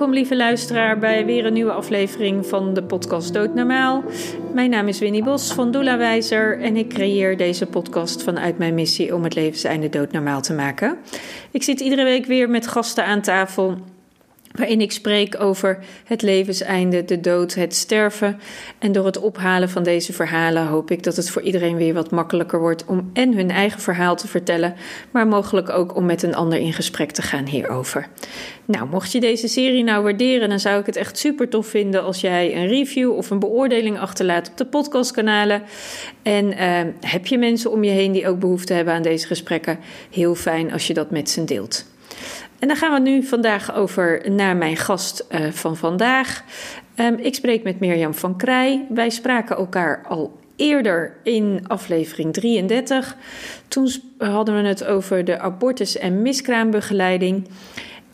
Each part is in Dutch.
Welkom lieve luisteraar bij weer een nieuwe aflevering van de podcast Doodnormaal. Mijn naam is Winnie Bos van Doula Wijzer en ik creëer deze podcast vanuit mijn missie om het levenseinde doodnormaal te maken. Ik zit iedere week weer met gasten aan tafel waarin ik spreek over het levenseinde, de dood, het sterven. En door het ophalen van deze verhalen hoop ik dat het voor iedereen weer wat makkelijker wordt om en hun eigen verhaal te vertellen, maar mogelijk ook om met een ander in gesprek te gaan hierover. Nou, mocht je deze serie nou waarderen, dan zou ik het echt super tof vinden als jij een review of een beoordeling achterlaat op de podcastkanalen. En uh, heb je mensen om je heen die ook behoefte hebben aan deze gesprekken? Heel fijn als je dat met ze deelt. En dan gaan we nu vandaag over naar mijn gast uh, van vandaag. Um, ik spreek met Mirjam van Krij. Wij spraken elkaar al eerder in aflevering 33. Toen hadden we het over de abortus- en miskraambegeleiding.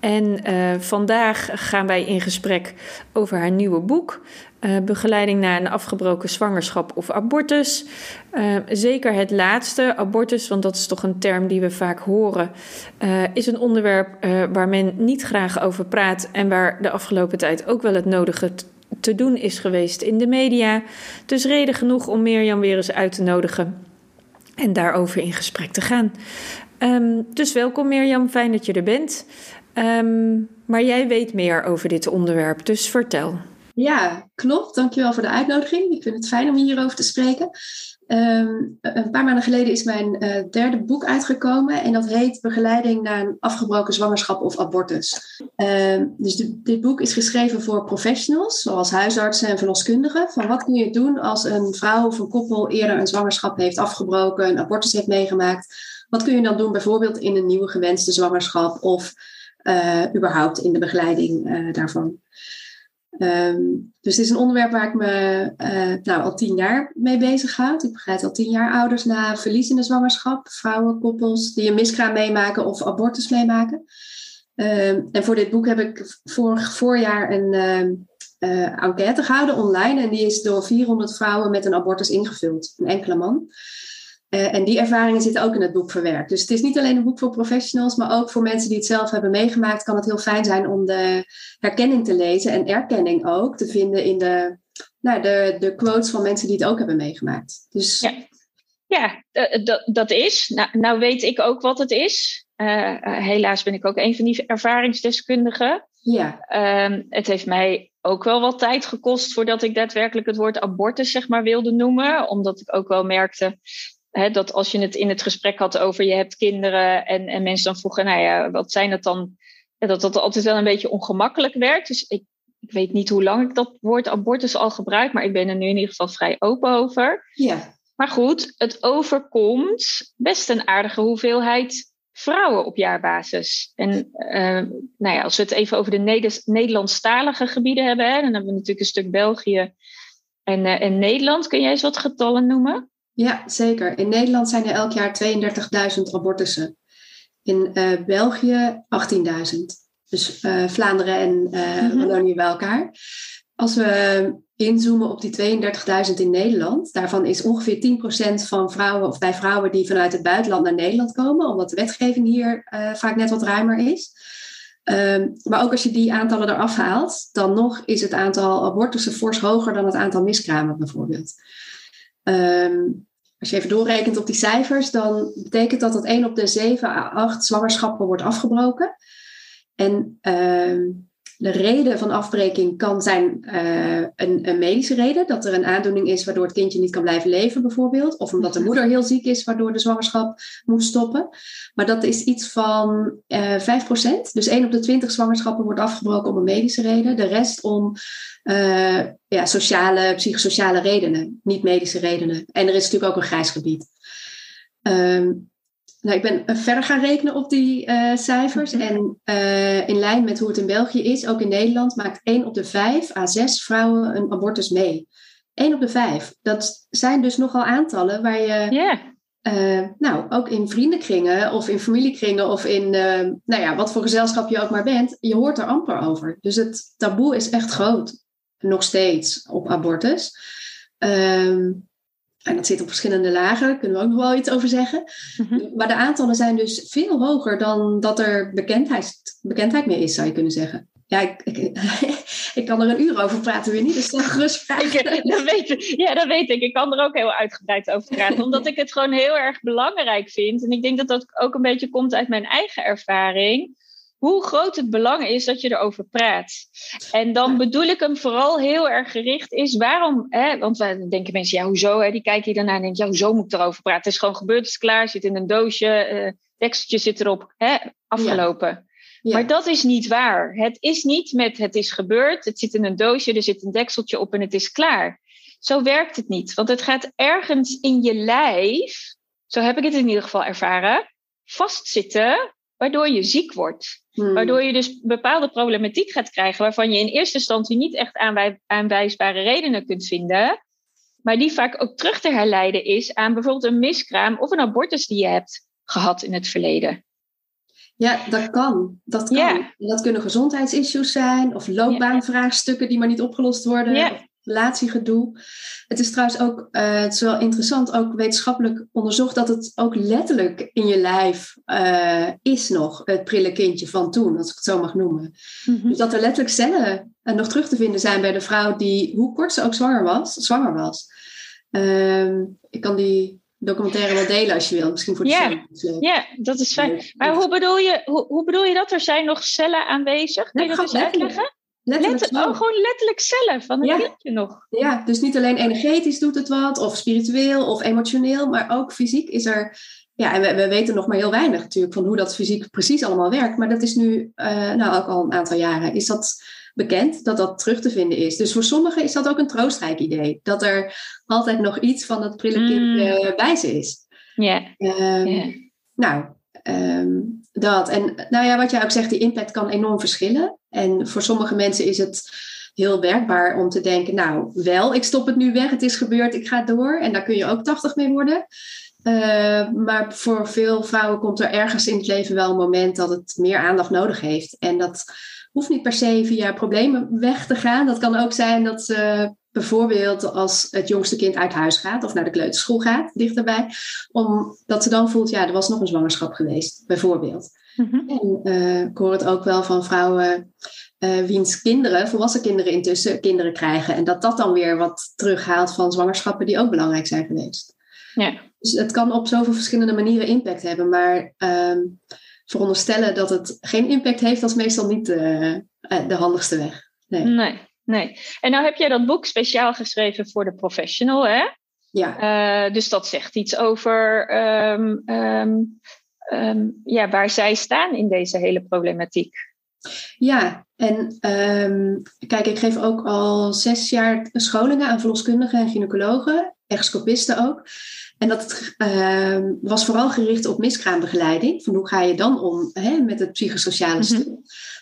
En uh, vandaag gaan wij in gesprek over haar nieuwe boek. Uh, begeleiding na een afgebroken zwangerschap of abortus. Uh, zeker het laatste, abortus, want dat is toch een term die we vaak horen, is een onderwerp waar men niet graag over praat en waar de afgelopen tijd ook wel het nodige te doen is geweest in de media. Dus reden genoeg om Mirjam weer eens uit te nodigen en daarover in gesprek te gaan. Um, dus welkom Mirjam, fijn dat je er bent. Um, maar jij weet meer over dit onderwerp, dus vertel. Ja, klopt. Dankjewel voor de uitnodiging. Ik vind het fijn om hierover te spreken. Um, een paar maanden geleden is mijn uh, derde boek uitgekomen en dat heet Begeleiding naar een afgebroken zwangerschap of abortus. Um, dus dit boek is geschreven voor professionals, zoals huisartsen en verloskundigen. Van wat kun je doen als een vrouw of een koppel eerder een zwangerschap heeft afgebroken, een abortus heeft meegemaakt? Wat kun je dan doen bijvoorbeeld in een nieuwe gewenste zwangerschap of uh, überhaupt in de begeleiding uh, daarvan? Um, dus het is een onderwerp waar ik me uh, nou, al tien jaar mee bezighoud. Ik begeleid al tien jaar ouders na verlies in de zwangerschap, vrouwen, koppels die een miskraam meemaken of abortus meemaken. Um, en voor dit boek heb ik vorig voorjaar een uh, enquête gehouden online en die is door 400 vrouwen met een abortus ingevuld, een enkele man. Uh, en die ervaringen zitten ook in het boek verwerkt. Dus het is niet alleen een boek voor professionals, maar ook voor mensen die het zelf hebben meegemaakt, kan het heel fijn zijn om de herkenning te lezen en erkenning ook te vinden in de, nou, de, de quotes van mensen die het ook hebben meegemaakt. Dus... Ja, ja dat, dat is. Nou, nou weet ik ook wat het is. Uh, helaas ben ik ook een van die ervaringsdeskundigen. Ja. Uh, het heeft mij ook wel wat tijd gekost voordat ik daadwerkelijk het woord abortus zeg maar wilde noemen. Omdat ik ook wel merkte He, dat als je het in het gesprek had over je hebt kinderen en, en mensen dan vroegen, nou ja, wat zijn dat dan? Dat dat altijd wel een beetje ongemakkelijk werd. Dus ik, ik weet niet hoe lang ik dat woord abortus al gebruik, maar ik ben er nu in ieder geval vrij open over. Ja. Maar goed, het overkomt best een aardige hoeveelheid vrouwen op jaarbasis. En uh, nou ja, als we het even over de Neder Nederlandstalige gebieden hebben, hè, dan hebben we natuurlijk een stuk België en, uh, en Nederland. Kun jij eens wat getallen noemen? Ja, zeker. In Nederland zijn er elk jaar 32.000 abortussen. In uh, België 18.000. Dus uh, Vlaanderen en uh, Wallonië bij elkaar. Als we inzoomen op die 32.000 in Nederland, daarvan is ongeveer 10% van vrouwen, of bij vrouwen die vanuit het buitenland naar Nederland komen, omdat de wetgeving hier vaak net wat ruimer is. Um, maar ook als je die aantallen eraf haalt, dan nog is het aantal abortussen fors hoger dan het aantal miskramen bijvoorbeeld. Um, als je even doorrekent op die cijfers, dan betekent dat dat 1 op de 7 à 8 zwangerschappen wordt afgebroken. En uh, de reden van afbreking kan zijn uh, een, een, medische reden, dat er een aandoening is waardoor het kindje niet kan blijven leven, bijvoorbeeld. Of omdat de moeder heel ziek is, waardoor de zwangerschap moet stoppen. Maar dat is iets van uh, 5%. Dus 1 op de 20 zwangerschappen wordt afgebroken om een medische reden. De rest om uh, ja, sociale, psychosociale redenen, niet medische redenen. En er is natuurlijk ook een grijs gebied. Um, nou, ik ben verder gaan rekenen op die uh, cijfers. Mm -hmm. En uh, in lijn met hoe het in België is, ook in Nederland, maakt 1 op de 5 à 6 vrouwen een abortus mee. 1 op de 5. Dat zijn dus nogal aantallen waar je. Yeah. Uh, nou, ook in vriendenkringen of in familiekringen of in nou ja, wat voor gezelschap je ook maar bent, je hoort er amper over. Dus het taboe is echt groot, nog steeds, op abortus. Um, en dat zit op verschillende lagen, daar kunnen we ook nog wel iets over zeggen. Mm -hmm. Maar de aantallen zijn dus veel hoger dan dat er bekendheid, bekendheid mee is, zou je kunnen zeggen. Ja, ik, ik, ik, kan er een uur over praten, weer niet. Dus stel gerust vragen. dat weet, ja, dat weet ik. Ik kan er ook heel uitgebreid over praten. omdat ik het gewoon heel erg belangrijk vind. En ik denk dat dat ook een beetje komt uit mijn eigen ervaring hoe groot het belang is dat je erover praat. En dan bedoel ik hem vooral heel erg gericht is waarom, hè, want dan denken mensen, ja, hoezo? Hè, die kijken hier daarna en denken, ja, hoezo moet ik erover praten? Het is gewoon gebeurd, het is klaar, zit in een doosje, uh, dekseltje zit erop, hè, afgelopen. Maar dat is niet waar. Het is niet met het is gebeurd, het zit in een doosje, er zit een dekseltje op en het is klaar. Zo werkt het niet, want het gaat ergens in je lijf, zo heb ik het in ieder geval ervaren, vastzitten waardoor je ziek wordt. Hmm. Waardoor je dus bepaalde problematiek gaat krijgen waarvan je in eerste instantie niet echt aanwijsbare redenen kunt vinden, maar die vaak ook terug te herleiden is aan bijvoorbeeld een miskraam of een abortus die je hebt gehad in het verleden. Ja, dat kan. Dat kan. Dat kunnen gezondheidsissues zijn of loopbaanvraagstukken die maar niet opgelost worden. Ja relatiegedoe. Het is trouwens ook, uh, het is wel interessant, ook wetenschappelijk onderzocht dat het ook letterlijk in je lijf uh, is nog, het prille kindje van toen, als ik het zo mag noemen. Mhm. Dus dat er letterlijk cellen uh, nog terug te vinden zijn bij de vrouw die, hoe kort ze ook zwanger was, zwanger was. Ehm, ik kan die documentaire wel delen als je wil, misschien voor de Ja, ja dat is fijn. Maar hoe bedoel, je, hoe, hoe bedoel je dat? Er zijn nog cellen aanwezig? Kun je dat eens uitleggen? Letterlijk oh, gewoon letterlijk zelf, van het ja. kindje nog. Ja, dus niet alleen energetisch doet het wat, of spiritueel of emotioneel, maar ook fysiek is er. Ja, en we, we weten nog maar heel weinig natuurlijk van hoe dat fysiek precies allemaal werkt. Maar dat is nu, uh, nou ook al een aantal jaren, is dat bekend dat dat terug te vinden is. Dus voor sommigen is dat ook een troostrijk idee. Dat er altijd nog iets van dat prille mm. kindje bij ze is. Ja. Ehm, nou, ehm, dat. En nou ja, wat jij ook zegt, die impact kan enorm verschillen. En voor sommige mensen is het heel werkbaar om te denken, nou wel, ik stop het nu weg, het is gebeurd, ik ga door. En daar kun je ook 80 mee worden. Uh, maar voor veel vrouwen komt er ergens in het leven wel een moment dat het meer aandacht nodig heeft. En dat hoeft niet per se via problemen weg te gaan. Dat kan ook zijn dat ze bijvoorbeeld als het jongste kind uit huis gaat of naar de kleuterschool gaat, dichterbij, omdat ze dan voelt, ja, er was nog een zwangerschap geweest, bijvoorbeeld. Mhm. En uh, ik hoor het ook wel van vrouwen uh, wiens kinderen, volwassen kinderen intussen, kinderen krijgen. En dat dat dan weer wat terughaalt van zwangerschappen die ook belangrijk zijn geweest. Ja. Dus het kan op zoveel verschillende manieren impact hebben. Maar um, veronderstellen dat het geen impact heeft, dat is meestal niet uh, de handigste weg. Nee. nee. Nee, En nou heb jij dat boek speciaal geschreven voor de professional, hè? Ja. dus dat zegt iets over um, um, um, ja, waar zij staan in deze hele problematiek. Ja, en kijk, ik geef ook al zes jaar scholingen aan verloskundigen en gynaecologen, echoscopisten ook. En dat uh, was vooral gericht op miskraambegeleiding. Van hoe ga je dan om hè, met het psychosociale mhm. stuk.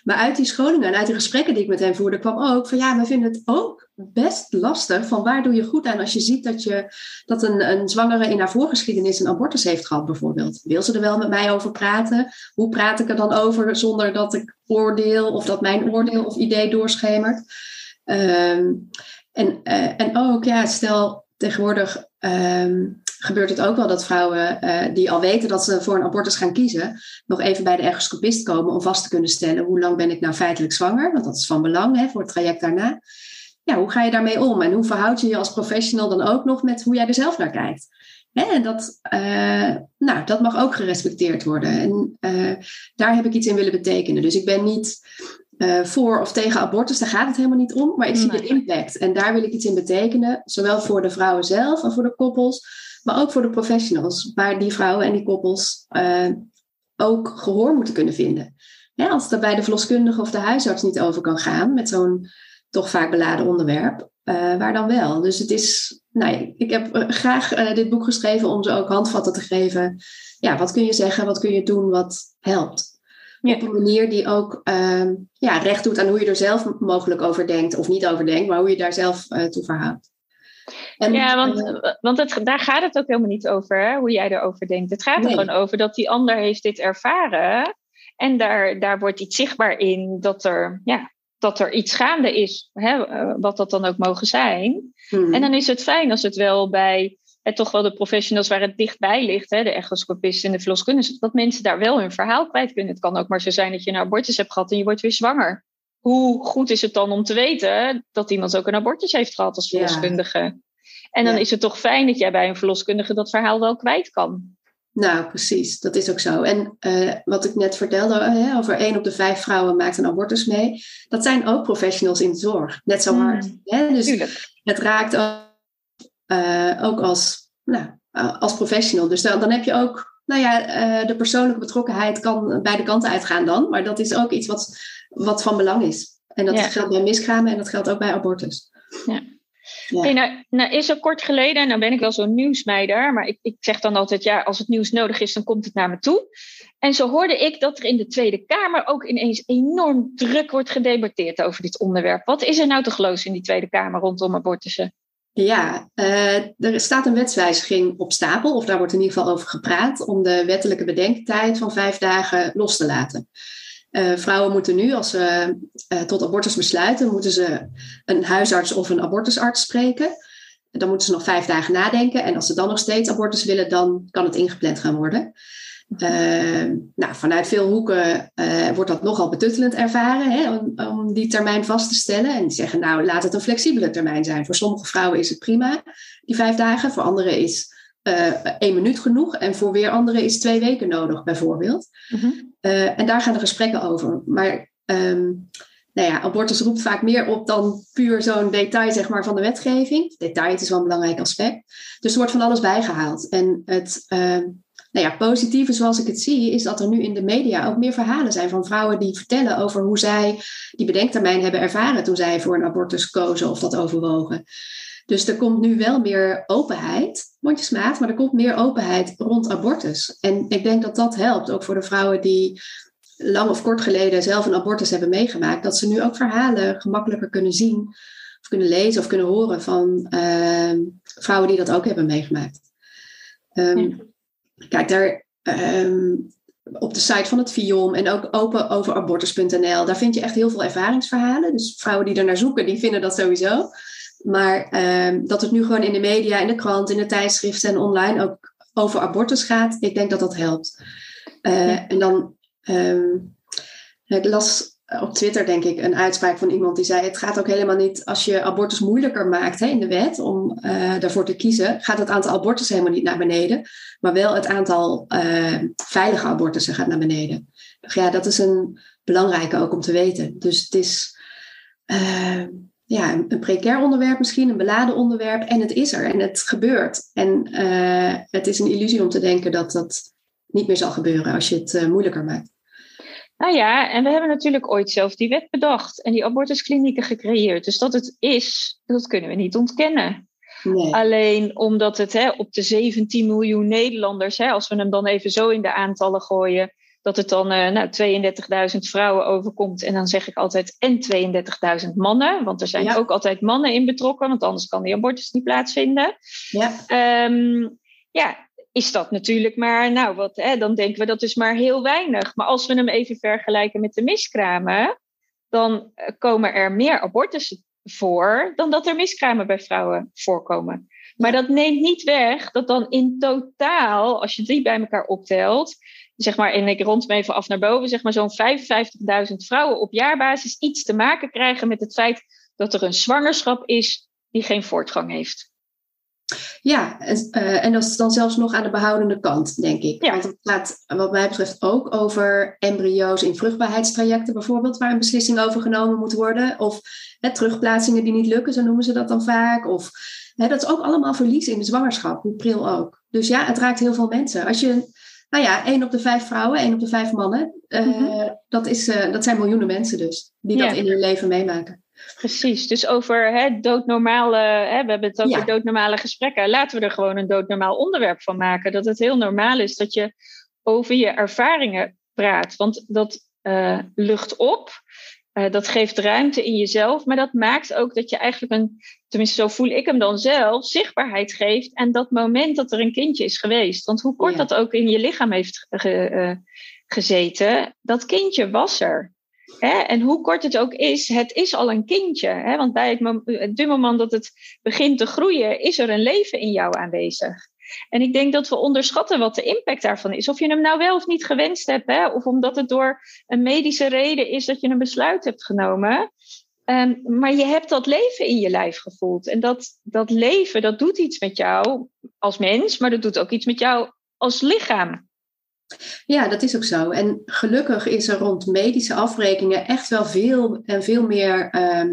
Maar uit die scholingen en uit de gesprekken die ik met hen voerde, kwam ook van ja, we vinden het ook best lastig. Van waar doe je goed aan als je ziet dat, je, dat een, een zwangere in haar voorgeschiedenis een abortus heeft gehad, bijvoorbeeld. Wil ze er wel met mij over praten? Hoe praat ik er dan over zonder dat ik oordeel of dat mijn oordeel of idee doorschemert? Um, en, uh, en ook, ja, stel tegenwoordig. Um, gebeurt het ook wel dat vrouwen uh, die al weten dat ze voor een abortus gaan kiezen, nog even bij de ergoscopist komen om vast te kunnen stellen hoe lang ben ik nou feitelijk zwanger, want dat is van belang hè, voor het traject daarna. Ja, hoe ga je daarmee om en hoe verhoud je je als professional dan ook nog met hoe jij er zelf naar kijkt? En dat, uh, nou, dat mag ook gerespecteerd worden. En uh, daar heb ik iets in willen betekenen. Dus ik ben niet uh, voor of tegen abortus, daar gaat het helemaal niet om. Maar ik zie de impact. En daar wil ik iets in betekenen. Zowel voor de vrouwen zelf en voor de koppels. Maar ook voor de professionals, waar die vrouwen en die koppels uh, ook gehoor moeten kunnen vinden. als het er bij de verloskundige of de huisarts niet over kan gaan met zo'n toch vaak beladen onderwerp, uh, waar dan wel? Dus het is, nou, ik heb uh, graag dit boek geschreven om ze ook handvatten te geven. Ja, wat kun je zeggen, wat kun je doen, wat helpt? Op een manier die ook ja, recht doet aan hoe je er zelf mogelijk over denkt, of niet over denkt, maar hoe je daar zelf toe verhoudt. En, ja, want, uh, want het, daar gaat het ook helemaal niet over, hè, hoe jij erover denkt. Het gaat er gewoon over dat die ander heeft dit ervaren. En daar, daar wordt iets zichtbaar in dat er, ja, dat er iets gaande is, hè, eh, wat dat dan ook mogen zijn. Hmm. En dan is het fijn als het wel bij hè, toch wel de professionals waar het dichtbij ligt, hè, de echoscopisten en de verloskundigen, dat mensen daar wel hun verhaal kwijt kunnen. Het kan ook maar zo zijn dat je een abortus hebt gehad en je wordt weer zwanger. hoe goed is het dan om te weten dat iemand ook een abortus heeft gehad als verloskundige? En dan is het toch fijn dat jij bij een verloskundige dat verhaal wel kwijt kan. Nou, precies. Dat is ook zo. En uh, wat ik net vertelde, hè, over één op de vijf vrouwen maakt een abortus mee. Dat zijn ook professionals in de zorg. Net zo hard. Mm, hè? Dus tuurlijk. het raakt ook, uh, ook als, nou, als professional. Dus dan, dan heb je ook, nou ja, de persoonlijke betrokkenheid kan beide kanten uitgaan dan. Maar dat is ook iets wat, wat van belang is. En dat geldt bij miskramen en dat geldt ook bij abortus. Ja. Ja. nou, nou, is er kort geleden, en nou ben ik wel zo'n nieuwsmeider, maar ik, ik zeg dan altijd, ja, als het nieuws nodig is, dan komt het naar me toe. En zo hoorde ik dat er in de Tweede Kamer ook ineens enorm druk wordt gedebatteerd over dit onderwerp. Wat is er nou toch los in die Tweede Kamer rondom abortussen? Ja, uh, er staat een wetswijziging op stapel, of daar wordt in ieder geval over gepraat, om de wettelijke bedenktijd van vijf dagen los te laten. Uh, vrouwen moeten nu, als ze uh, tot abortus besluiten, moeten ze een huisarts of een abortusarts spreken. Dan moeten ze nog vijf dagen nadenken. En als ze dan nog steeds abortus willen, dan kan het ingepland gaan worden. Uh, nou, vanuit veel hoeken wordt dat nogal betuttelend ervaren hè, om, om, die termijn vast te stellen. En die zeggen, nou, laat het een flexibele termijn zijn. Voor sommige vrouwen is het prima, die vijf dagen. Voor anderen is uh, één minuut genoeg. En voor weer anderen is twee weken nodig, bijvoorbeeld. Uh en daar gaan de gesprekken over. Maar um, nou ja, abortus roept vaak meer op dan puur zo'n detail zeg maar, van de wetgeving. Detail het is wel een belangrijk aspect. Dus er wordt van alles bijgehaald. En het uh, nou ja, positieve, zoals ik het zie, is dat er nu in de media ook meer verhalen zijn van vrouwen die vertellen over hoe zij die bedenktermijn hebben ervaren toen zij voor een abortus kozen of dat overwogen. Dus er komt nu wel meer openheid, mondjesmaat, maar er komt meer openheid rond abortus. En ik denk dat dat helpt, ook voor de vrouwen die lang of kort geleden zelf een abortus hebben meegemaakt, dat ze nu ook verhalen gemakkelijker kunnen zien, of kunnen lezen of kunnen horen van uh, vrouwen die dat ook hebben meegemaakt. Um, Kijk, daar um, op de site van het FIOM en ook open over abortus.nl, daar vind je echt heel veel ervaringsverhalen. Dus vrouwen die er naar zoeken, die vinden dat sowieso. Maar uh, dat het nu gewoon in de media, in de krant, in de tijdschriften en online ook over abortus gaat, ik denk dat dat helpt. Uh, En dan, um, ik las op Twitter denk ik een uitspraak van iemand die zei: Het gaat ook helemaal niet als je abortus moeilijker maakt hè, in de wet om uh, daarvoor te kiezen, gaat het aantal abortussen helemaal niet naar beneden, maar wel het aantal uh, veilige abortussen gaat naar beneden. Ja, dat is een belangrijke ook om te weten. Dus het is. Uh, ja, een precair onderwerp misschien, een beladen onderwerp. En het is er en het gebeurt. En uh, het is een illusie om te denken dat dat niet meer zal gebeuren als je het uh, moeilijker maakt. Nou ja, en we hebben natuurlijk ooit zelf die wet bedacht en die abortusklinieken gecreëerd. Dus dat het is, dat kunnen we niet ontkennen. Nee. Alleen omdat het hè, op de 17 miljoen Nederlanders, hè, als we hem dan even zo in de aantallen gooien, dat het dan uh, nou, 32.000 vrouwen overkomt. En dan zeg ik altijd en 32.000 mannen. Want er zijn ja. ook altijd mannen in betrokken, want anders kan die abortus niet plaatsvinden. Ja, um, ja is dat natuurlijk maar, nou wat, hè, dan denken we dat is maar heel weinig. Maar als we hem even vergelijken met de miskramen, dan eh, komen er meer abortussen voor dan dat er miskramen bij vrouwen voorkomen. Maar dat neemt niet weg dat dan in totaal, als je die bij elkaar optelt, zeg maar, en ik rond me even af naar boven, zeg maar zo'n 55.000 vrouwen op jaarbasis iets te maken krijgen met het feit dat er een zwangerschap is die geen voortgang heeft. Ja, en, uh, en dat is dan zelfs nog aan de behoudende kant, denk ik. Ja. Want het gaat wat mij betreft ook over embryo's in vruchtbaarheidstrajecten bijvoorbeeld, waar een beslissing over genomen moet worden. Of hè, terugplaatsingen die niet lukken, zo noemen ze dat dan vaak. Of hè, dat is ook allemaal verlies in de zwangerschap, hoe pril ook. Dus ja, het raakt heel veel mensen. Als je nou ja, één op de vijf vrouwen, één op de vijf mannen. Uh, mm-hmm. dat, is, uh, dat zijn miljoenen mensen dus, die ja. dat in hun leven meemaken. Precies, dus over hè, doodnormale, hè, we hebben het over ja. doodnormale gesprekken. Laten we er gewoon een doodnormaal onderwerp van maken. Dat het heel normaal is dat je over je ervaringen praat. Want dat uh, lucht op, uh, dat geeft ruimte in jezelf. Maar dat maakt ook dat je eigenlijk een, tenminste zo voel ik hem dan zelf, zichtbaarheid geeft. En dat moment dat er een kindje is geweest. Want hoe kort ja. dat ook in je lichaam heeft ge, uh, gezeten, dat kindje was er. Hè? En hoe kort het ook is, het is al een kindje. Hè? Want bij het, het moment dat het begint te groeien, is er een leven in jou aanwezig. En ik denk dat we onderschatten wat de impact daarvan is. Of je hem nou wel of niet gewenst hebt, hè, of omdat het door een medische reden is dat je een besluit hebt genomen. Um, maar je hebt dat leven in je lijf gevoeld. En dat, dat leven, dat doet iets met jou als mens, maar dat doet ook iets met jou als lichaam. Ja, dat is ook zo. En gelukkig is er rond medische afrekeningen echt wel veel en veel meer ehm,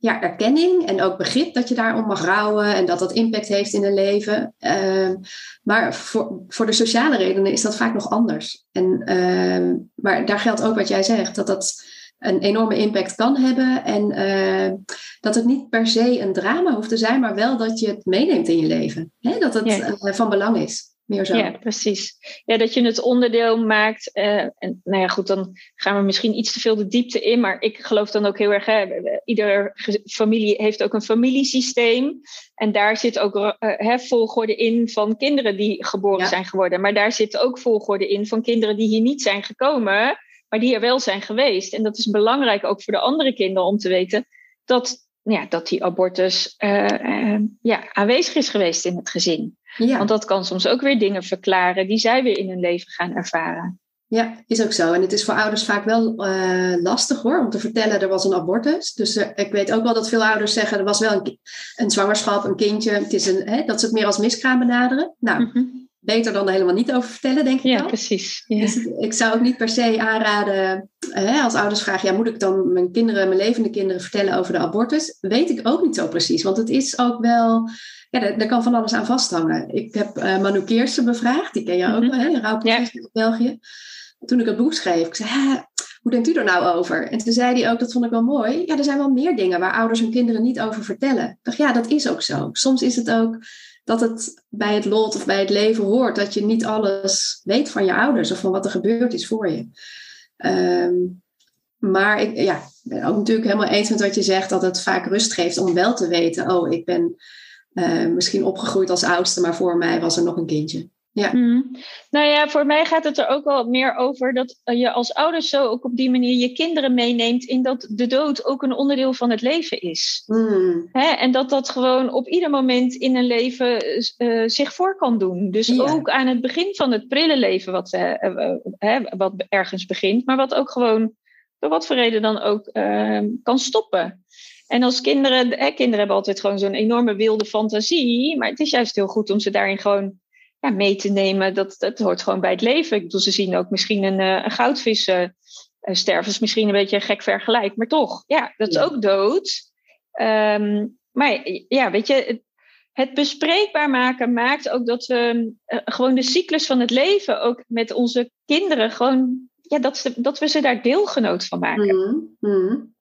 ja, erkenning en ook begrip dat je daarom mag rouwen en dat dat impact heeft in een leven. Ehm, maar voor, voor de sociale redenen is dat vaak nog anders. En, uh, maar daar geldt ook wat jij zegt, dat dat een enorme impact kan hebben en uh, dat het niet per se een drama hoeft te zijn, maar wel dat je het meeneemt in je leven. Hè? Dat het uh, van belang is. Ja, precies. Ja, dat je het onderdeel maakt. Uh, en nou ja, goed, dan gaan we misschien iets te veel de diepte in. Maar ik geloof dan ook heel erg. Hè, ieder familie heeft ook een familiesysteem. En daar zit ook uh, hè, volgorde in van kinderen die geboren zijn geworden. Maar daar zit ook volgorde in van kinderen die hier niet zijn gekomen. Maar die er wel zijn geweest. En dat is belangrijk ook voor de andere kinderen om te weten. Dat ja, dat die abortus uh, ja, aanwezig is geweest in het gezin. Ja. Want dat kan soms ook weer dingen verklaren die zij weer in hun leven gaan ervaren. Ja, is ook zo. En het is voor ouders vaak wel uh, lastig hoor, om te vertellen er was een abortus. Dus ik weet ook wel dat veel ouders zeggen er was wel een, een zwangerschap, een kindje. Het is een, hè, dat ze het meer als miskraam benaderen. Nou, mm -hmm beter dan er helemaal niet over vertellen, denk ik ja, Precies, ja, precies. Dus ik zou ook niet per se aanraden, hè, als ouders vragen, ja, moet ik dan mijn kinderen, mijn levende kinderen vertellen over de abortus? Weet ik ook niet zo precies, want het is ook wel, ja, daar, kan van alles aan vasthangen. Ik heb uh, Manu Keersen bevraagd, die ken je ook mhm. wel, een rouwproces in België. Toen ik het boek schreef, ik zei, hoe denkt u er nou over? En toen zei hij ook, dat vond ik wel mooi, ja, er zijn wel meer dingen waar ouders hun kinderen niet over vertellen. Ik dacht, ja, dat is ook zo. Soms is het ook dat het bij het lot of bij het leven hoort. Dat je niet alles weet van je ouders of van wat er gebeurd is voor je. Ehm, maar ik ja, ben ook natuurlijk helemaal eens met wat je zegt, dat het vaak rust geeft om wel te weten, oh, ik ben uh, misschien opgegroeid als oudste, maar voor mij was er nog een kindje. Ja. Mm. Nou ja, voor mij gaat het er ook wel meer over dat je als ouders zo ook op die manier je kinderen meeneemt in dat de dood ook een onderdeel van het leven is. Mm. Hè? En dat dat gewoon op ieder moment in een leven uh, zich voor kan doen. Dus ook aan het begin van het prille leven, wat, uh, wat ergens begint, maar wat ook gewoon door wat voor reden dan ook ehm, kan stoppen. En als kinderen, hè, kinderen hebben altijd gewoon zo'n enorme wilde fantasie, maar het is juist heel goed om ze daarin gewoon ja, mee te nemen. Dat, dat hoort gewoon bij het leven. Ik bedoel, ze zien ook misschien een, eh, een goudvis uh, sterven. is misschien een beetje een gek vergelijk, maar toch, ja, dat is ook dood. Um, maar ja, weet je, het, bespreekbaar maken maakt ook dat we gewoon de cyclus van het leven ook met onze kinderen gewoon, ja, dat, ze, dat we ze daar deelgenoot van maken. Mm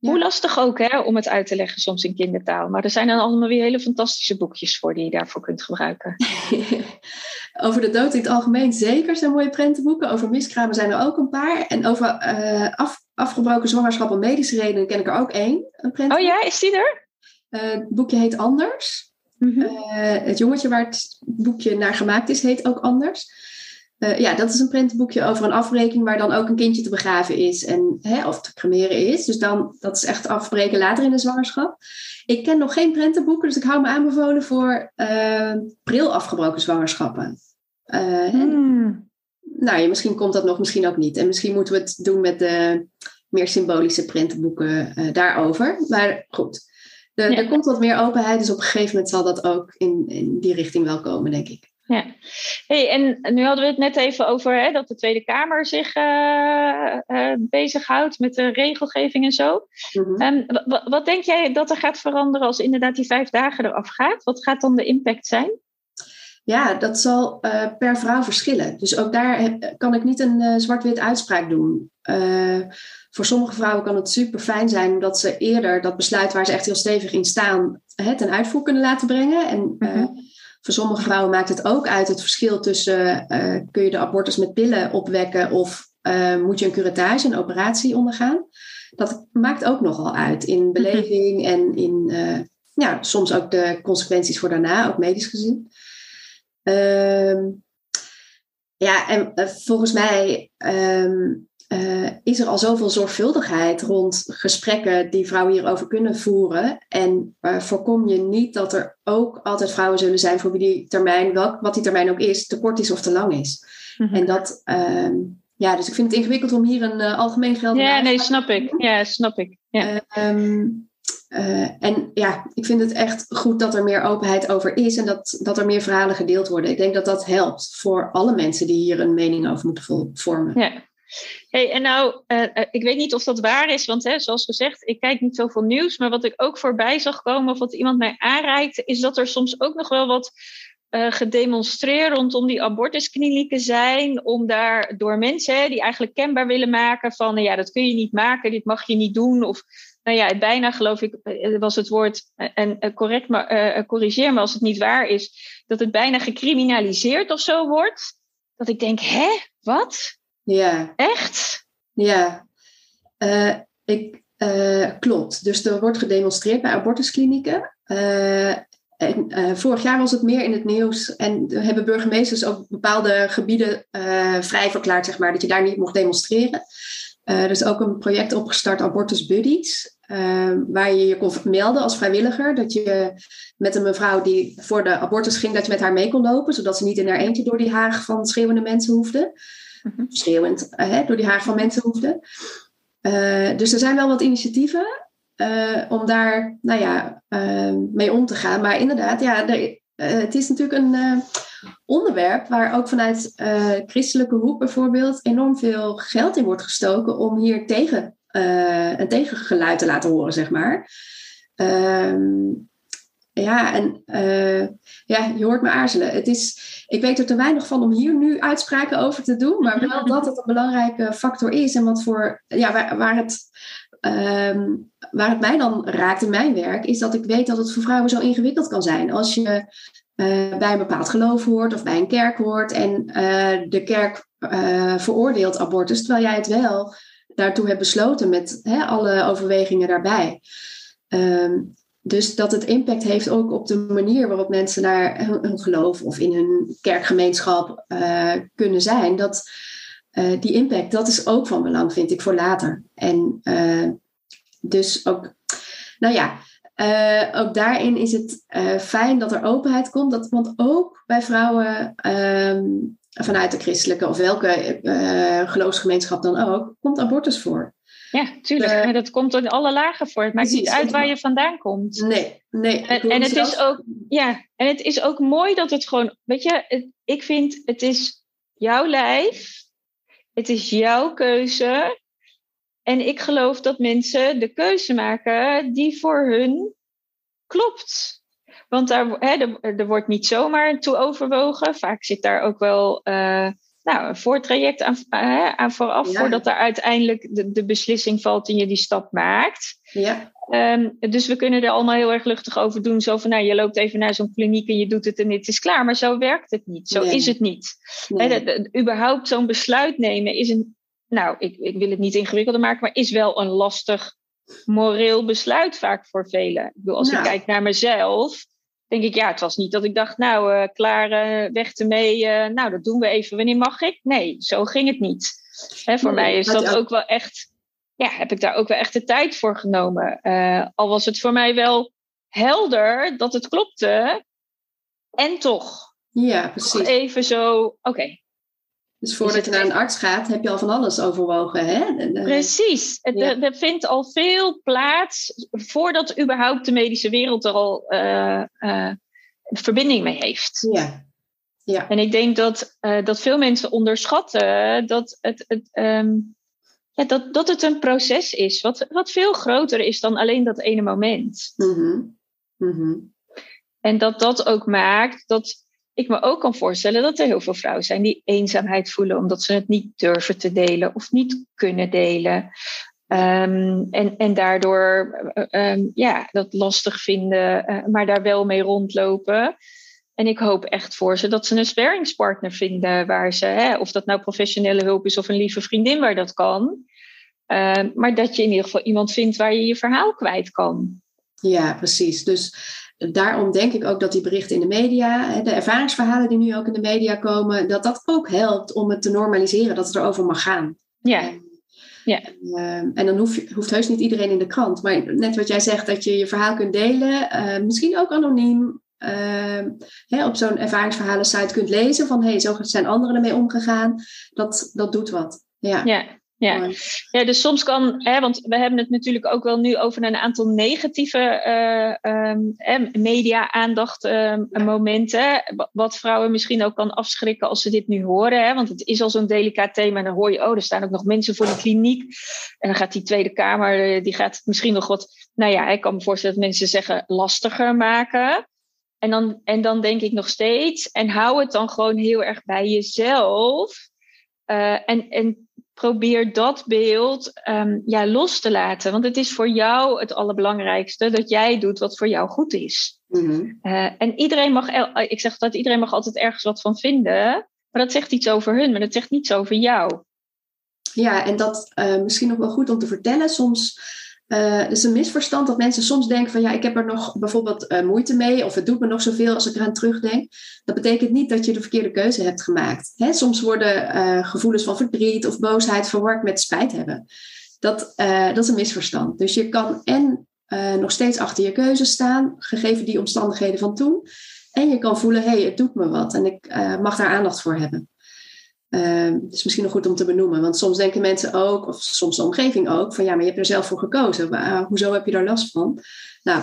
hoe lastig ook hè, om het uit te leggen soms in kindertaal. Maar er zijn dan allemaal weer hele fantastische boekjes voor die je daarvoor kunt gebruiken. over de dood in het algemeen zeker zijn mooie prentenboeken. Over miskramen zijn er ook een paar. En over uh, af, afgebroken zwangerschap om medische redenen ken ik er ook één. Een oh ja, is die er? Uh, het boekje heet Anders. Mm het jongetje waar het boekje naar gemaakt is, heet ook Anders. Uh, ja, dat is een prentenboekje over een afbreking waar dan ook een kindje te begraven is en, hè, of te cremeren is. Dus dan, dat is echt afbreken later in de zwangerschap. Ik ken nog geen prentenboeken, dus ik hou me aanbevolen voor uh, pril afgebroken zwangerschappen. Uh, hmm. Nou ja, misschien komt dat nog, misschien ook niet. En misschien moeten we het doen met de meer symbolische prentenboeken daarover. Maar goed, er komt wat meer openheid, dus op een gegeven moment zal dat ook in, in die richting wel komen, denk ik. Ja, hey, en nu hadden we het net even over hè, dat de Tweede Kamer zich uh, uh, bezighoudt met de regelgeving en zo. Mm wat denk jij dat er gaat veranderen als inderdaad die vijf dagen eraf gaat? Wat gaat dan de impact zijn? Ja, dat zal uh, per vrouw verschillen. Dus ook daar kan ik niet een zwart-wit uitspraak doen. voor sommige vrouwen kan het super fijn zijn omdat ze eerder dat besluit waar ze echt heel stevig in staan, het ten uitvoer kunnen laten brengen. En mm voor sommige vrouwen maakt het ook uit het verschil tussen uh, kun je de abortus met pillen opwekken of uh, moet je een curettage, een operatie ondergaan. Dat maakt ook nogal uit in mhm. beleving en in uh, ja, soms ook de consequenties voor daarna, ook medisch gezien. Uh, ja, en volgens mij um, uh, is er al zoveel zorgvuldigheid rond gesprekken die vrouwen hierover kunnen voeren. En uh, voorkom je niet dat er ook altijd vrouwen zullen zijn voor wie die termijn, welk, wat die termijn ook is, te kort is of te lang is. Mm-hmm. En dat, uh, ja, dus ik vind het ingewikkeld om hier een algemeen geld Ja, nee, snap ik. Ja, snap ik. Ja. Um, en ja, ik vind het echt goed dat er meer openheid over is en dat, dat er meer verhalen gedeeld worden. Ik denk dat dat helpt voor alle mensen die hier een mening over moeten vormen. Ja. Hey, en nou, uh, ik weet niet of dat waar is, want hè, zoals gezegd, ik kijk niet zoveel nieuws. Maar wat ik ook voorbij zag komen, of wat iemand mij aanreikt, is dat er soms ook nog wel wat uh, gedemonstreerd rondom die abortusklinieken zijn. Om daar door mensen hè, die eigenlijk kenbaar willen maken van, nou ja, dat kun je niet maken, dit mag je niet doen. Of nou ja, bijna geloof ik, was het woord, en correct, maar corrigeer me als het niet waar is, dat het bijna gecriminaliseerd of zo wordt. Dat ik denk, hè, wat? Ja. Echt? Ja. Uh, ik, uh, klopt. Dus er wordt gedemonstreerd bij abortusklinieken. Uh, en, vorig jaar was het meer in het nieuws en hebben burgemeesters ook bepaalde gebieden vrij verklaard, zeg maar, dat je daar niet mocht demonstreren. er is ook een project opgestart, Abortus Buddies, waar je je kon melden als vrijwilliger. Dat je met een mevrouw die voor de abortus ging, dat je met haar mee kon lopen, zodat ze niet in haar eentje door die haag van schreeuwende mensen hoefde. Mhm. schreeuwend uh, door die haar van mensen hoefde. Uh, dus er zijn wel wat initiatieven uh, om daar nou ja, mee om te gaan. Maar inderdaad, ja, het is natuurlijk een onderwerp waar ook vanuit christelijke hoek bijvoorbeeld enorm veel geld in wordt gestoken om hier tegen, een tegengeluid te laten horen, zeg maar. Ehm, ja, en uh, ja, je hoort me aarzelen. Het is, ik weet er te weinig van om hier nu uitspraken over te doen, maar wel dat het een belangrijke factor is en wat voor, ja, waar, het, um, waar het mij dan raakt in mijn werk, is dat ik weet dat het voor vrouwen zo ingewikkeld kan zijn. Als je uh, bij een bepaald geloof hoort of bij een kerk hoort en uh, de kerk veroordeelt abortus, terwijl jij het wel daartoe hebt besloten met hè, alle overwegingen daarbij. Um, dus dat het impact heeft ook op de manier waarop mensen naar hun, geloof of in hun kerkgemeenschap uh, kunnen zijn. Dat, uh, die impact, dat is ook van belang, vind ik, voor later. En uh, dus ook, nou ja, ook daarin is het fijn dat er openheid komt. Dat, want ook bij vrouwen um, vanuit de christelijke of welke geloofsgemeenschap dan ook, komt abortus voor. Ja, tuurlijk. Uh, dat komt in alle lagen voor. Het maakt niet uit waar je vandaan komt. Nee, nee. En, en het is ook, ja, en het is ook mooi dat het gewoon, weet je, ik vind het is jouw lijf, het is jouw keuze. En ik geloof dat mensen de keuze maken die voor hun klopt. Want daar, hè, er, er wordt niet zomaar toe overwogen. Vaak zit daar ook wel. Uh, nou, een voortraject aan, aan vooraf, voordat er uiteindelijk de, de, beslissing valt en je die stap maakt. Ja. Um, dus we kunnen er allemaal heel erg luchtig over doen. Zo van, nou, je loopt even naar zo'n kliniek en je doet het en het is klaar. Maar zo werkt het niet. Zo is het niet. Nee. überhaupt zo'n besluit nemen is een, nou, ik, ik wil het niet ingewikkelder maken, maar is wel een lastig moreel besluit vaak voor velen. Ik bedoel, als ik kijk naar mezelf, denk ik, ja, het was niet dat ik dacht, nou, uh, klaar, uh, weg ermee. Uh, nou, dat doen we even. Wanneer mag ik? Nee, zo ging het niet. Hè, voor mij is dat ook wel echt, ja, heb ik daar ook wel echt de tijd voor genomen. al was het voor mij wel helder dat het klopte. En toch. Ja, precies. Even zo, oké, dus voordat je naar een arts gaat, heb je al van alles overwogen. Hè? Precies. Ja. Er, vindt al veel plaats voordat überhaupt de medische wereld er al uh, uh, verbinding mee heeft. Ja. Ja. En ik denk dat, uh, dat veel mensen onderschatten dat het, het, um, ja, dat, dat het een proces is, wat, wat veel groter is dan alleen dat ene moment. Mm -hmm. Mm -hmm. En dat dat ook maakt dat ik me ook kan voorstellen dat er heel veel vrouwen zijn die eenzaamheid voelen omdat ze het niet durven te delen of niet kunnen delen. Um, en, en daardoor um, ja, dat lastig vinden, uh, maar daar wel mee rondlopen. En ik hoop echt voor ze dat ze een sparringspartner vinden waar ze, hè, of dat nou professionele hulp is of een lieve vriendin waar dat kan. Uh, maar dat je in ieder geval iemand vindt waar je je verhaal kwijt kan. Ja, precies. Dus daarom denk ik ook dat die berichten in de media, de ervaringsverhalen die nu ook in de media komen, dat dat ook helpt om het te normaliseren, dat het erover mag gaan. Ja. Ja. En, en dan hoeft, hoeft heus niet iedereen in de krant. Maar net wat jij zegt, dat je je verhaal kunt delen. misschien ook anoniem. Hè, op zo'n ervaringsverhalen site kunt lezen. Van hé, hey, zo zijn anderen ermee omgegaan. Dat, dat doet wat. Ja. ja. Ja. ja, dus soms kan, hè, want we hebben het natuurlijk ook wel nu over een aantal negatieve uh, media-aandacht ehm, momenten. Wat vrouwen misschien ook kan afschrikken als ze dit nu horen. Hè, want het is al zo'n delicaat thema. En dan hoor je, oh, er staan ook nog mensen voor de kliniek. En dan gaat die Tweede Kamer, eh, die gaat het misschien nog wat, nou ja, ik kan me voorstellen dat mensen zeggen, lastiger maken. En dan, en dan denk ik nog steeds, en hou het dan gewoon heel erg bij jezelf. Uh, en, en probeer dat beeld um, ja, los te laten. Want het is voor jou het allerbelangrijkste dat jij doet wat voor jou goed is. Mm-hmm. uh, en iedereen mag, ik zeg dat iedereen mag altijd ergens wat van vinden, maar dat zegt iets over hun, maar dat zegt niets over jou. Ja, en dat uh, misschien nog wel goed om te vertellen. Soms uh, is een misverstand dat mensen soms denken van ja, ik heb er nog bijvoorbeeld uh, moeite mee of het doet me nog zoveel als ik eraan terugdenk. Dat betekent niet dat je de verkeerde keuze hebt gemaakt. Hè? Soms worden uh, gevoelens van verdriet of boosheid verward met spijt hebben. Dat, dat is een misverstand. Dus je kan en nog steeds achter je keuze staan, gegeven die omstandigheden van toen. En je kan voelen, hé, hey, het doet me wat en ik mag daar aandacht voor hebben. Uh, is misschien nog goed om te benoemen. Want soms denken mensen ook, of soms de omgeving ook, van ja, maar je hebt er zelf voor gekozen. Uh, hoezo heb je daar last van? Nou,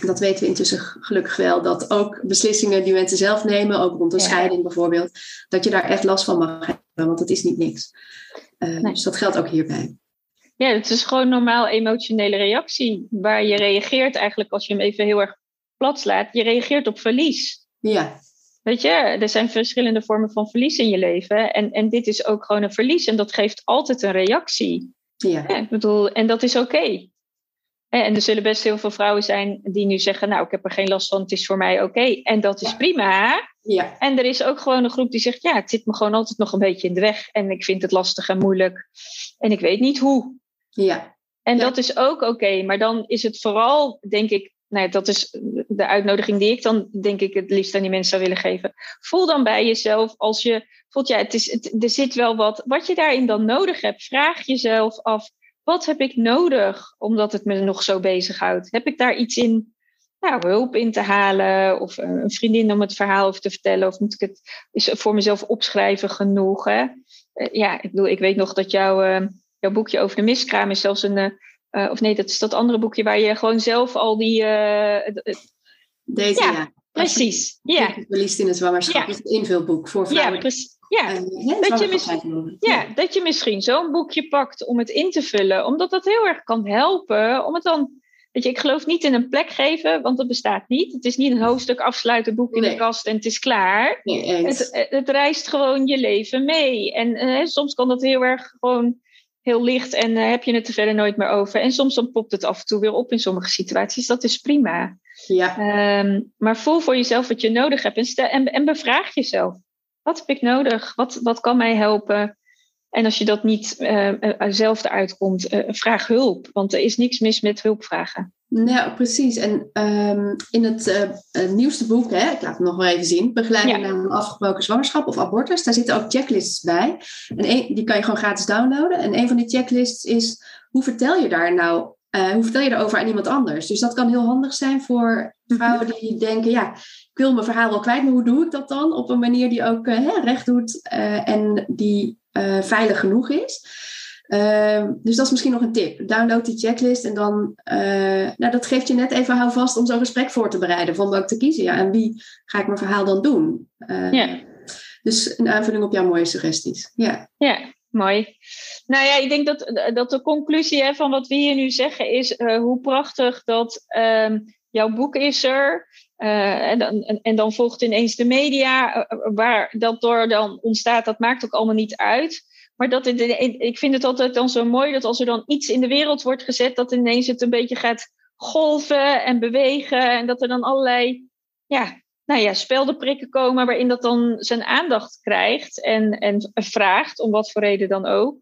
dat weten we intussen gelukkig wel. Dat ook beslissingen die mensen zelf nemen, ook rond een scheiding bijvoorbeeld, dat je daar echt last van mag hebben. Want het is niet niks. Uh, Dus dat geldt ook hierbij. Ja, het is gewoon normaal emotionele reactie. Waar je reageert eigenlijk als je hem even heel erg plat slaat. Je reageert op verlies. Ja, Weet je, er zijn verschillende vormen van verlies in je leven. En, en dit is ook gewoon een verlies. En dat geeft altijd een reactie. Ja. ja ik bedoel, en dat is oké. En er zullen best heel veel vrouwen zijn die nu zeggen: Nou, ik heb er geen last van, het is voor mij oké. En dat is prima. Ja. En er is ook gewoon een groep die zegt: Ja, het zit me gewoon altijd nog een beetje in de weg. En ik vind het lastig en moeilijk. En ik weet niet hoe. Ja. En dat is ook oké. Maar dan is het vooral, denk ik, nou, dat is de uitnodiging die ik dan denk ik het liefst aan die mensen zou willen geven. Voel dan bij jezelf als je voelt, ja, het is, er zit wel wat. Wat je daarin dan nodig hebt, vraag jezelf af. Wat heb ik nodig omdat het me nog zo bezighoudt? Heb ik daar iets in, nou, hulp in te halen? Of een vriendin om het verhaal over te vertellen? Of moet ik het is voor mezelf opschrijven genoeg? Hè? Eh, ja, ik bedoel, ik weet nog dat jouw, uh, jouw boekje over de miskraam is zelfs een. Uh, uh, of nee, dat is dat andere boekje waar je gewoon zelf al die. Uh, Deze, ja. ja. Precies. Ja. Verliest in het zwangerschap ja. het invulboek voor vrouwen. Ja, precies. Ja, uh, dat, je misschien, ja, dat je misschien zo'n boekje pakt om het in te vullen, omdat dat heel erg kan helpen. Om het dan, weet je, ik geloof niet in een plek geven, want dat bestaat niet. Het is niet een hoofdstuk afsluiten, boek in nee. de kast en het is klaar. Nee, het, het, reist gewoon je leven mee. En soms kan dat heel erg gewoon heel licht en uh, heb je het er verder nooit meer over. En soms dan popt het af en toe weer op in sommige situaties. Dat is prima. Ja. Um, maar voel voor jezelf wat je nodig hebt en, stel, en, en bevraag jezelf. Wat heb ik nodig? Wat, wat kan mij helpen? En als je dat niet uh, zelf eruit komt, vraag hulp. Want er is niks mis met hulp vragen. Nou, precies. En um, in het uh, nieuwste boek, hè, ik laat het nog wel even zien, Begeleiding ja. naar een afgebroken zwangerschap of abortus, daar zitten ook checklists bij. En een, die kan je gewoon gratis downloaden. En een van die checklists is, hoe vertel je daar nou, uh, hoe vertel je daarover aan iemand anders? Dus dat kan heel handig zijn voor vrouwen die denken, ja, ik wil mijn verhaal wel kwijt, maar hoe doe ik dat dan? Op een manier die ook recht doet en die veilig genoeg is. Uh, dus dat is misschien nog een tip. Download die checklist en dan, uh, nou dat geeft je net even houvast om zo'n gesprek voor te bereiden. Van welke te kiezen. Ja, en wie ga ik mijn verhaal dan doen? Uh, ja. Dus een aanvulling op jouw mooie suggesties. Ja, ja mooi. Nou ja, ik denk dat, dat de conclusie hè, van wat we hier nu zeggen is hoe prachtig dat jouw boek is er. en, dan, en dan volgt ineens de media, waar dat door dan ontstaat, dat maakt ook allemaal niet uit. Maar dat ik vind het altijd dan zo mooi dat als er dan iets in de wereld wordt gezet, dat ineens het een beetje gaat golven en bewegen. En dat er dan allerlei ja, nou ja, speldenprikken komen waarin dat dan zijn aandacht krijgt en, en vraagt, om wat voor reden dan ook.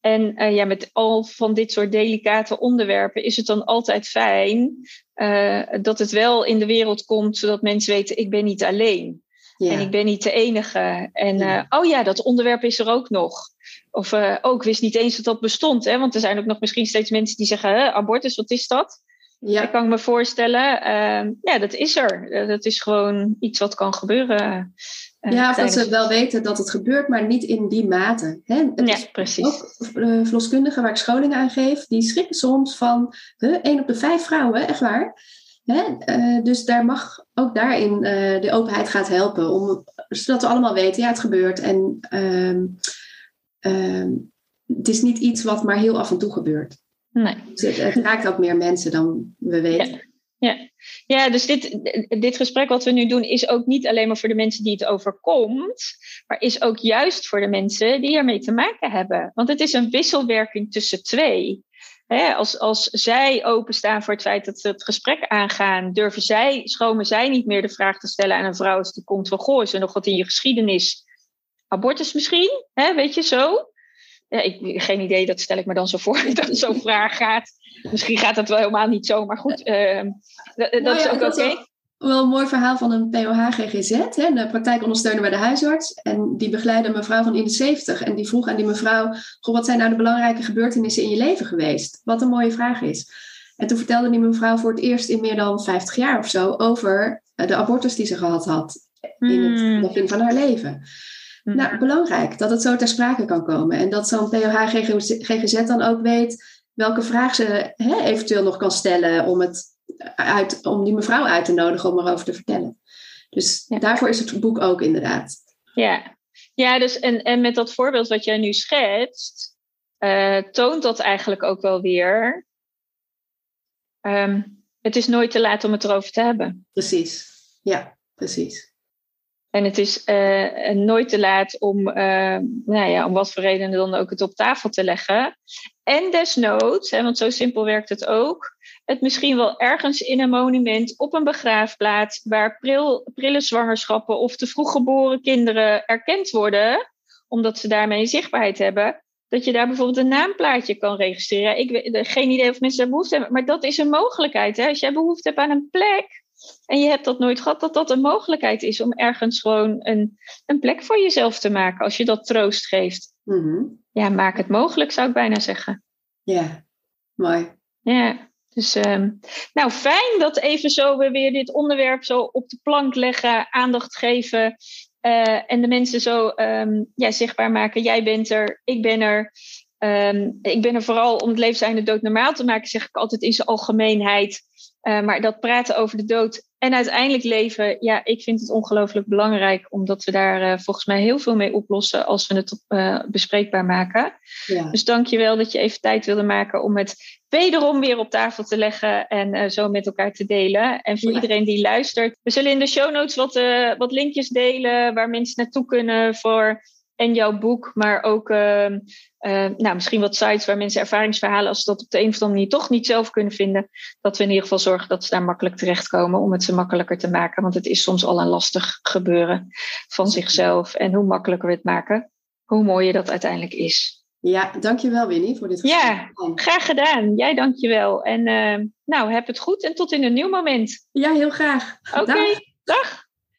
En uh, ja, met al van dit soort delicate onderwerpen is het dan altijd fijn uh, dat het wel in de wereld komt, zodat mensen weten, ik ben niet alleen. En ik ben niet de enige. En uh, oh ja, dat onderwerp is er ook nog. Of uh, oh, ik wist niet eens dat dat bestond. Hè? Want er zijn ook nog misschien steeds mensen die zeggen: abortus, wat is dat? Ja. Ik kan me voorstellen, uh, ja, dat is er. Dat is gewoon iets wat kan gebeuren. Uh, ja, of dat ze wel weten dat het gebeurt, maar niet in die mate. Hè? ja, precies. Ook verloskundigen waar ik scholing aan geef, die schrikken soms van huh, één op de vijf vrouwen, echt waar. Hè? Uh, dus daar mag ook daarin uh, de openheid gaat helpen, om, zodat we allemaal weten, ja, het gebeurt. En uh, het is niet iets wat maar heel af en toe gebeurt. Nee. Dus het, raakt ook meer mensen dan we weten. Ja. Ja, ja dus dit, dit gesprek wat we nu doen is ook niet alleen maar voor de mensen die het overkomt, maar is ook juist voor de mensen die ermee te maken hebben. Want het is een wisselwerking tussen twee als, als zij openstaan voor het feit dat ze het gesprek aangaan, durven zij, schromen zij niet meer de vraag te stellen aan een vrouw als die komt van, goh, is er nog wat in je geschiedenis? Abortus misschien? weet je zo? Ja, ik geen idee, dat stel ik me dan zo voor dat zo'n vraag gaat. Misschien gaat het wel helemaal niet zo, maar goed, uh, dat, nou is ook oké wel een mooi verhaal van een POH-GGZ, de praktijkondersteuner bij de huisarts. En die begeleidde een mevrouw van in de 70. En die vroeg aan die mevrouw: Goh, wat zijn nou de belangrijke gebeurtenissen in je leven geweest? Wat een mooie vraag is. En toen vertelde die mevrouw voor het eerst in meer dan 50 jaar of zo over eh, de abortus die ze gehad had in het hmm. begin van haar leven. Hmm. Nou, belangrijk dat het zo ter sprake kan komen. En dat zo'n POH-GGZ dan ook weet welke vraag ze hè, eventueel nog kan stellen om het uit, om die mevrouw uit te nodigen om erover te vertellen. Dus daarvoor is het boek ook inderdaad. Ja, ja dus en, en met dat voorbeeld wat jij nu schetst, uh, toont dat eigenlijk ook wel weer. Um, het is nooit te laat om het erover te hebben. Precies, ja, precies. En het is uh, nooit te laat om, uh, nou ja, om wat voor redenen dan ook het op tafel te leggen. En desnoods, hè, want zo simpel werkt het ook, het misschien wel ergens in een monument op een begraafplaats waar pril, prille zwangerschappen of te vroeg geboren kinderen erkend worden, omdat ze daarmee zichtbaarheid hebben, dat je daar bijvoorbeeld een naamplaatje kan registreren. Ik weet geen idee of mensen daar behoefte hebben, maar dat is een mogelijkheid. Hè? Als jij behoefte hebt aan een plek en je hebt dat nooit gehad, dat dat een mogelijkheid is om ergens gewoon een, een plek voor jezelf te maken, als je dat troost geeft. Mm Ja, maak het mogelijk, zou ik bijna zeggen. Ja, mooi. Ja. Dus um, nou, fijn dat even zo we weer dit onderwerp zo op de plank leggen, aandacht geven uh, en de mensen zo um, ja, zichtbaar maken. Jij bent er, ik ben er. Um, ik ben er vooral om het levenseinde dood normaal te maken, zeg ik altijd in zijn algemeenheid. Uh, maar dat praten over de dood en uiteindelijk leven, ja, ik vind het ongelooflijk belangrijk, omdat we daar uh, volgens mij heel veel mee oplossen als we het uh, bespreekbaar maken. Ja. Dus dank je wel dat je even tijd wilde maken om het wederom weer op tafel te leggen en zo met elkaar te delen. En voor ja. iedereen die luistert, we zullen in de show notes wat, wat linkjes delen waar mensen naartoe kunnen voor en jouw boek, maar ook uh, uh, nou, misschien wat sites waar mensen ervaringsverhalen, als ze dat op de een of andere manier toch niet zelf kunnen vinden, dat we in ieder geval zorgen dat ze daar makkelijk terechtkomen om het ze makkelijker te maken. Want het is soms al een lastig gebeuren van zichzelf. En hoe makkelijker we het maken, hoe mooier dat uiteindelijk is. Ja, dankjewel Winnie voor dit gesprek. Ja, graag gedaan. Jij dankjewel. En uh, nou, heb het goed en tot in een nieuw moment. Ja, heel graag. Oké, okay, dag. dag.